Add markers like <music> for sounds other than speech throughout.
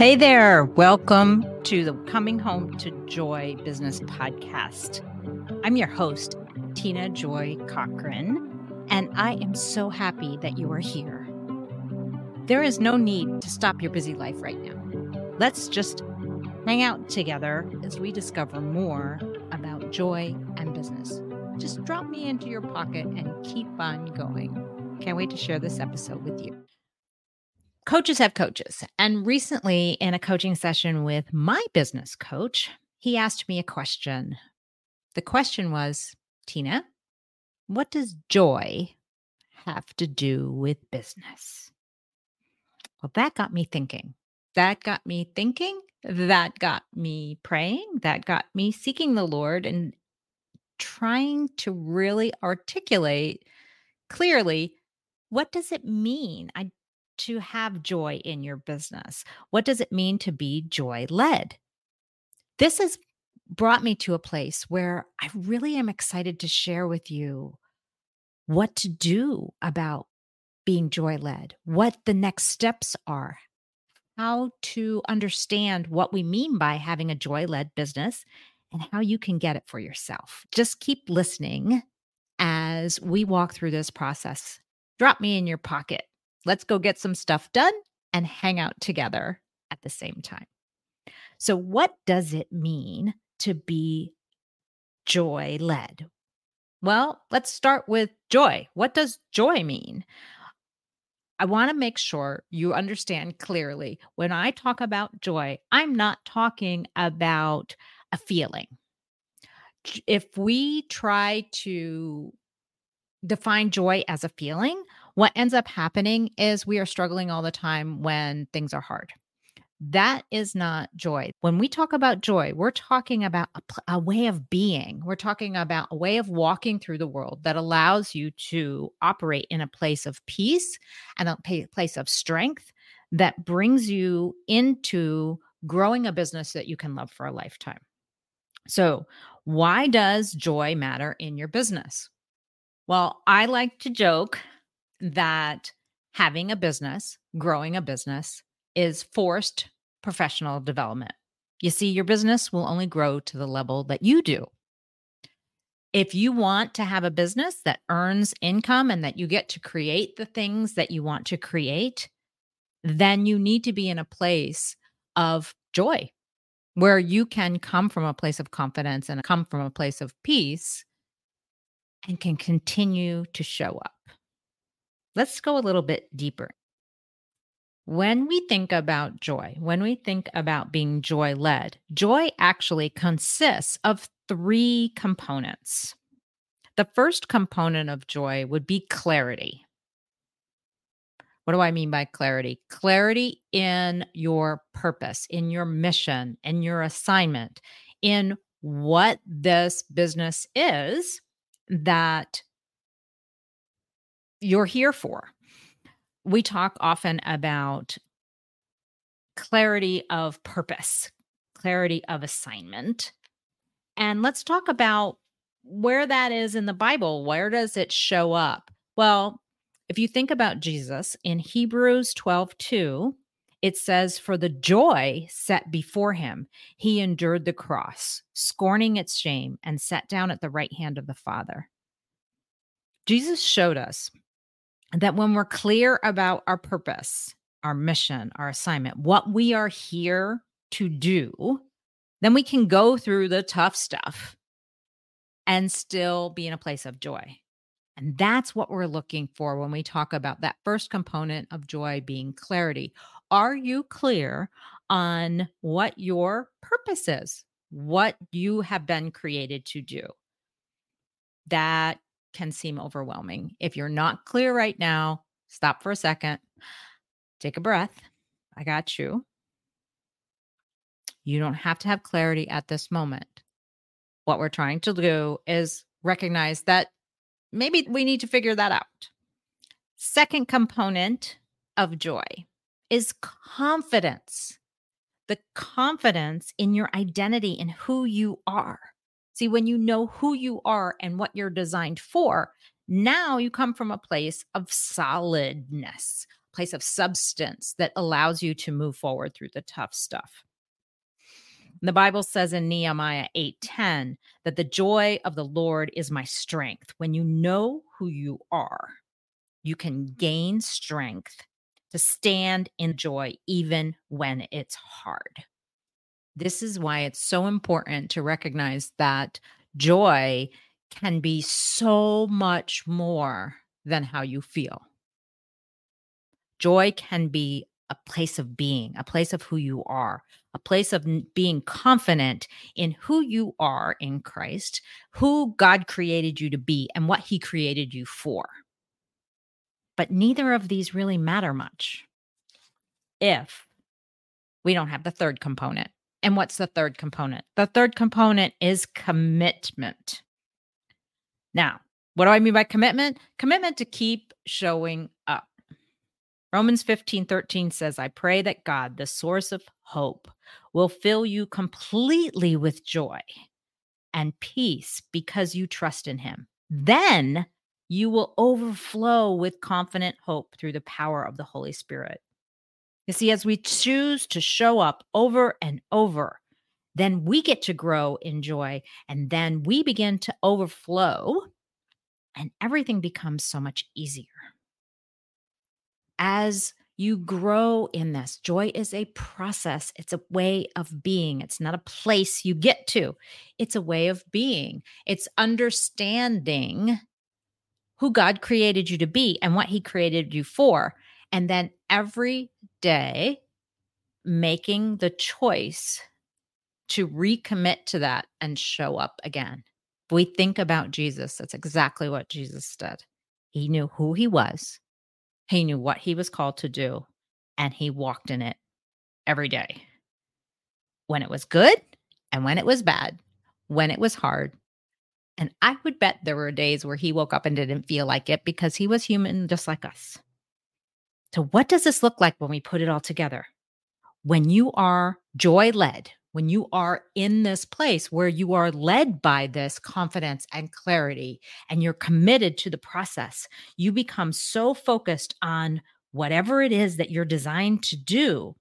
Hey there. Welcome to the Coming Home to Joy Business Podcast. I'm your host, Tina Joy Cochran, and I am so happy that you are here. There is no need to stop your busy life right now. Let's just hang out together as we discover more about joy and business. Just drop me into your pocket and keep on going. Can't wait to share this episode with you coaches have coaches. And recently, in a coaching session with my business coach, he asked me a question. The question was Tina, what does joy have to do with business? Well, that got me thinking. That got me thinking. That got me praying. That got me seeking the Lord and trying to really articulate clearly what does it mean? I to have joy in your business? What does it mean to be joy led? This has brought me to a place where I really am excited to share with you what to do about being joy led, what the next steps are, how to understand what we mean by having a joy led business, and how you can get it for yourself. Just keep listening as we walk through this process. Drop me in your pocket Let's go get some stuff done and hang out together at the same time. So, what does it mean to be joy led? Well, let's start with joy. What does joy mean? I want to make sure you understand clearly when I talk about joy, I'm not talking about a feeling. If we try to define joy as a feeling, what ends up happening is we are struggling all the time when things are hard. That is not joy. When we talk about joy, we're talking about a, a, way of being. We're talking about a way of walking through the world that allows you to operate in a place of peace and a place of strength that brings you into growing a business that you can love for a lifetime. So, why does joy matter in your business? Well, I like to joke that having a business, growing a business, is forced professional development. You see, your business will only grow to the level that you do. If you want to have a business that earns income and that you get to create the things that you want to create, then you need to be in a place of joy where you can come from a place of confidence and come from a place of peace and can continue to show up. Let's go a little bit deeper. When we think about joy, when we think about being joy led, joy actually consists of three components. The first component of joy would be clarity. What do I mean by clarity? Clarity in your purpose, in your mission, in your assignment, in what this business is that you're here for. We talk often about clarity of purpose, clarity of assignment. And let's talk about where that is in the Bible. Where does it show up? Well, if you think about Jesus in Hebrews 12 2, it says, For the joy set before him, he endured the cross, scorning its shame, and sat down at the right hand of the Father. Jesus showed us that when we're clear about our purpose, our mission, our assignment, what we are here to do, then we can go through the tough stuff and still be in a place of joy. And that's what we're looking for when we talk about that first component of joy being clarity. Are you clear on what your purpose is, what you have been created to do? That can seem overwhelming. If you're not clear right now, stop for a second, take a breath. I got you. You don't have to have clarity at this moment. What we're trying to do is recognize that maybe we need to figure that out. Second component of joy is confidence. The confidence in your identity and who you are. See, when you know who you are and what you're designed for, now you come from a place of solidness, place of substance that allows you to move forward through the tough stuff. The Bible says in Nehemiah 8:10 that the joy of the Lord is my strength. When you know who you are, you can gain strength to stand in joy even when it's hard. This is why it's so important to recognize that joy can be so much more than how you feel. Joy can be a place of being, a place of who you are, a place of being confident in who you are in Christ, who God created you to be, and what He created you for. But neither of these really matter much if we don't have the third component. And what's the third component? The third component is commitment. Now, what do I mean by commitment? Commitment to keep showing up. Romans 15 13 says, I pray that God, the source of hope, will fill you completely with joy and peace because you trust in him. Then you will overflow with confident hope through the power of the Holy Spirit. You see, as we choose to show up over and over, then we get to grow in joy and then we begin to overflow and everything becomes so much easier. As you grow in this, joy is a process, it's a way of being. It's not a place you get to, it's a way of being. It's understanding who God created you to be and what He created you for. And then every day, making the choice to recommit to that and show up again. If we think about Jesus, that's exactly what Jesus did. He knew who he was, he knew what he was called to do, and he walked in it every day. When it was good and when it was bad, when it was hard. And I would bet there were days where he woke up and didn't feel like it because he was human just like us. So, what does this look like when we put it all together? When you are joy led, when you are in this place where you are led by this confidence and clarity and you're committed to the process, you become so focused on whatever it is that you're designed to do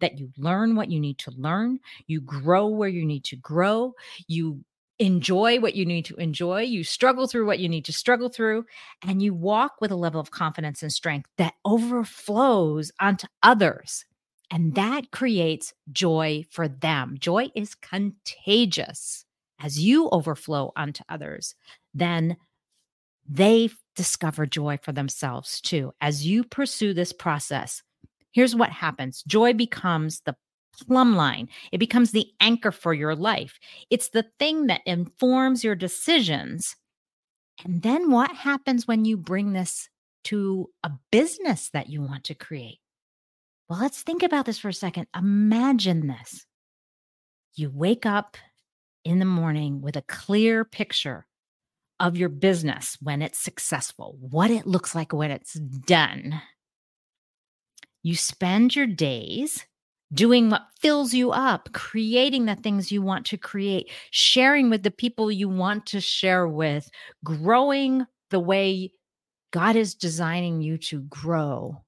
that you learn what you need to learn, you grow where you need to grow, you enjoy what you need to enjoy, you struggle through what you need to struggle through, and you walk with a level of confidence and strength that overflows onto others. And that creates joy for them. Joy is contagious. As you overflow onto others, then they discover joy for themselves too. As you pursue this process, here's what happens joy becomes the plumb line. It becomes the anchor for your life. It's the thing that informs your decisions. And then what happens when you bring this to a business that you want to create? Well, let's think about this for a second. Imagine this. You wake up in the morning with a clear picture of your business when it's successful, what it looks like when it's done. You spend your days doing what fills you up, creating the things you want to create, sharing with the people you want to share with, growing the way God is designing you to grow.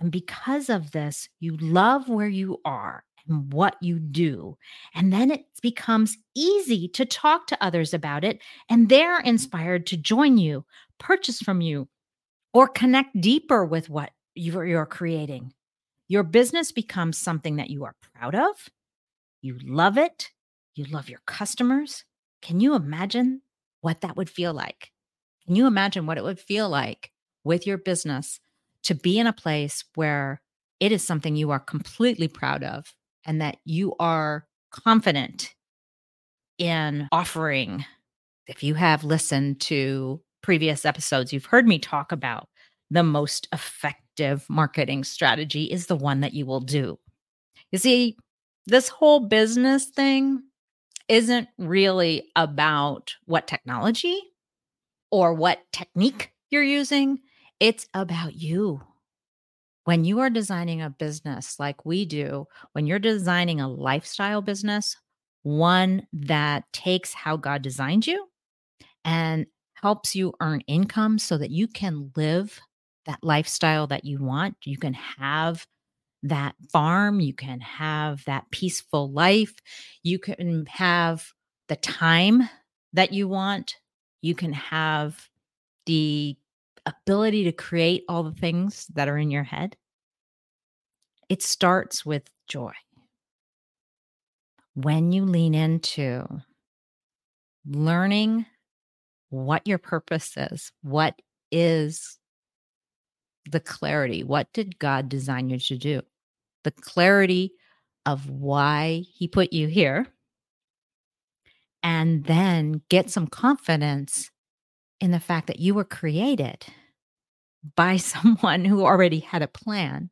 And because of this, you love where you are and what you do. And then it becomes easy to talk to others about it, and they're inspired to join you, purchase from you, or connect deeper with what you're, creating. Your business becomes something that you are proud of. You love it. You love your customers. Can you imagine what that would feel like? Can you imagine what it would feel like with your business to be in a place where it is something you are completely proud of and that you are confident in offering? If you have listened to previous episodes, you've heard me talk about the most effective marketing strategy is the one that you will do. You see, this whole business thing isn't really about what technology or what technique you're using. It's about you. When you are designing a business like we do, when you're designing a lifestyle business, one that takes how God designed you and helps you earn income so that you can live that lifestyle that you want. You can have that farm, you can have that peaceful life, you can have the time that you want, you can have the ability to create all the things that are in your head. It starts with joy. When you lean into learning what your purpose is, what is the clarity, what did God design you to do? The clarity of why He put you here, and then get some confidence in the fact that you were created by <laughs> someone who already had a plan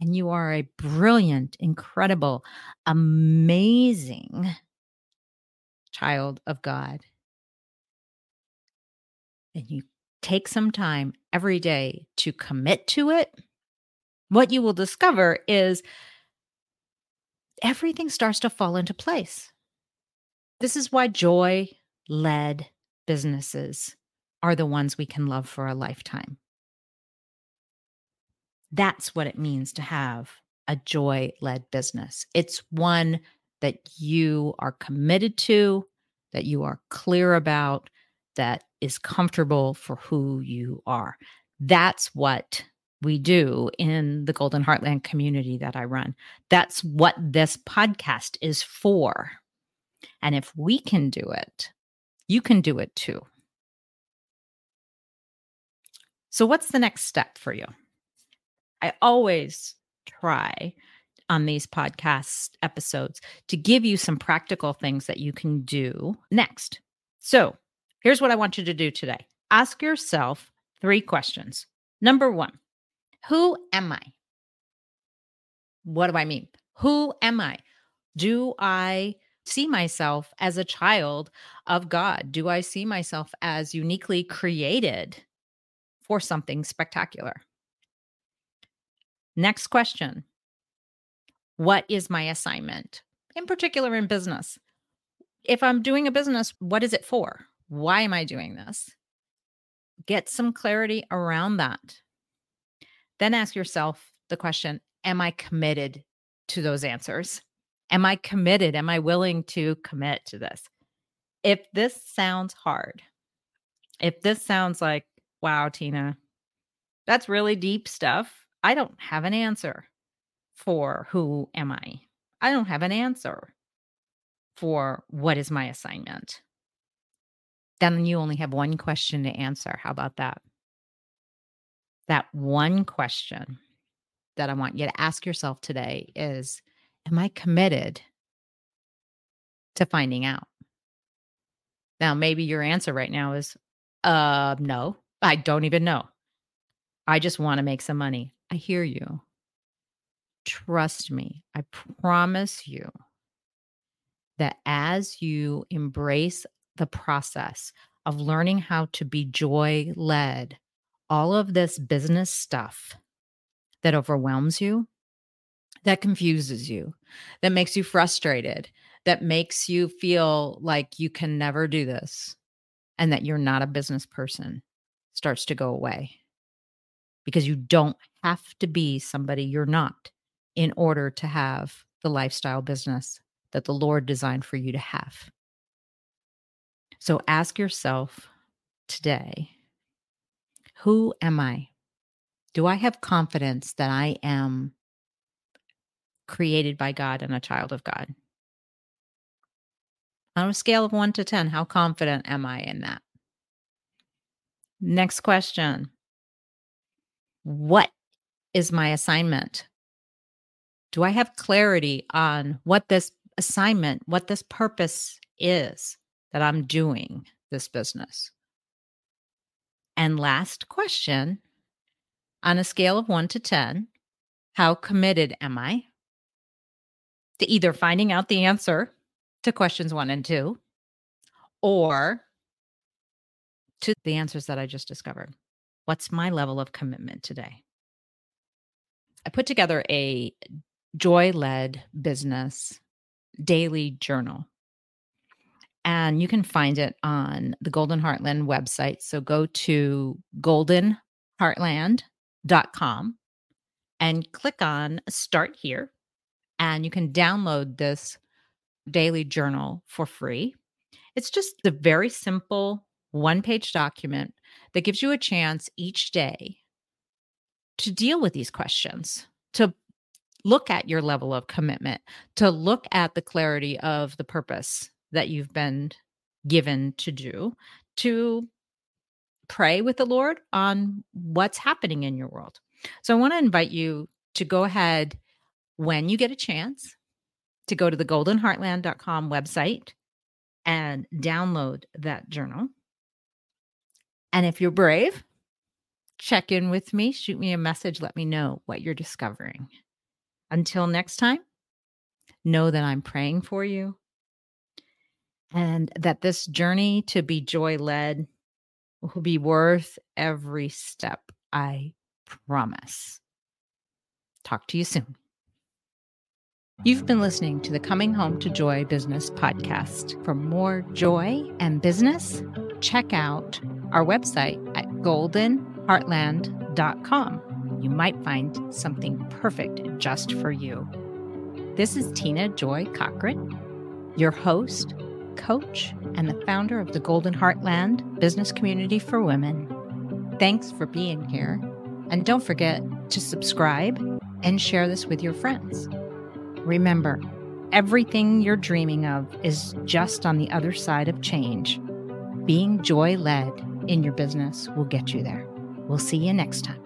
and you are a brilliant, incredible, amazing child of God. And you take some time every day to commit to it, what you will discover is everything starts to fall into place. This is why joy led businesses are the ones we can love for a lifetime. That's what it means to have a joy led business. It's one that you are committed to, that you are clear about, that is comfortable for who you are. That's what we do in the Golden Heartland community that I run. That's what this podcast is for. And if we can do it, you can do it too. So, what's the next step for you? I always try on these podcast episodes to give you some practical things that you can do next. So, here's what I want you to do today ask yourself three questions. Number one, who am I? What do I mean? Who am I? Do I see myself as a child of God? Do I see myself as uniquely created for something spectacular? Next question What is my assignment? In particular, in business. If I'm doing a business, what is it for? Why am I doing this? Get some clarity around that. Then ask yourself the question Am I committed to those answers? Am I committed? Am I willing to commit to this? If this sounds hard, if this sounds like, wow, Tina, that's really deep stuff, I don't have an answer for who am I. I don't have an answer for what is my assignment. Then you only have one question to answer. How about that? That one question that I want you to ask yourself today is Am I committed to finding out? Now, maybe your answer right now is, uh, no, I don't even know. I just want to make some money. I hear you. Trust me. I promise you that as you embrace the process of learning how to be joy led, all of this business stuff that overwhelms you, that confuses you, that makes you frustrated, that makes you feel like you can never do this and that you're not a business person starts to go away because you don't have to be somebody you're not in order to have the lifestyle business that the Lord designed for you to have. So ask yourself today who am I? Do I have confidence that I am created by God and a child of God? On a scale of one to 10, how confident am I in that? Next question what is my assignment? Do I have clarity on what this assignment, what this purpose is that I'm doing this business? And last question on a scale of one to 10, how committed am I to either finding out the answer to questions one and two or to the answers that I just discovered? What's my level of commitment today? I put together a joy led business daily journal. And you can find it on the Golden Heartland website. So go to goldenheartland.com and click on Start Here. And you can download this daily journal for free. It's just a very simple one page document that gives you a chance each day to deal with these questions, to look at your level of commitment, to look at the clarity of the purpose that you've been given to do, to pray with the Lord on what's happening in your world. So I want to invite you to go ahead when you get a chance to go to the goldenheartland.com website and download that journal. And if you're brave, check in with me, shoot me a message, let me know what you're discovering. Until next time, know that I'm praying for you and that this journey to be joy led will be worth every step. I promise. Talk to you soon. You've been listening to the Coming Home to Joy Business podcast. For more joy and business, check out our website at goldenheartland.com. You might find something perfect just for you. This is Tina Joy Cochran, your host, coach, and the founder of the Golden Heartland Business Community for Women. Thanks for being here. And don't forget to subscribe and share this with your friends. Remember, everything you're dreaming of is just on the other side of change. Being joy led in your business will get you there. We'll see you next time.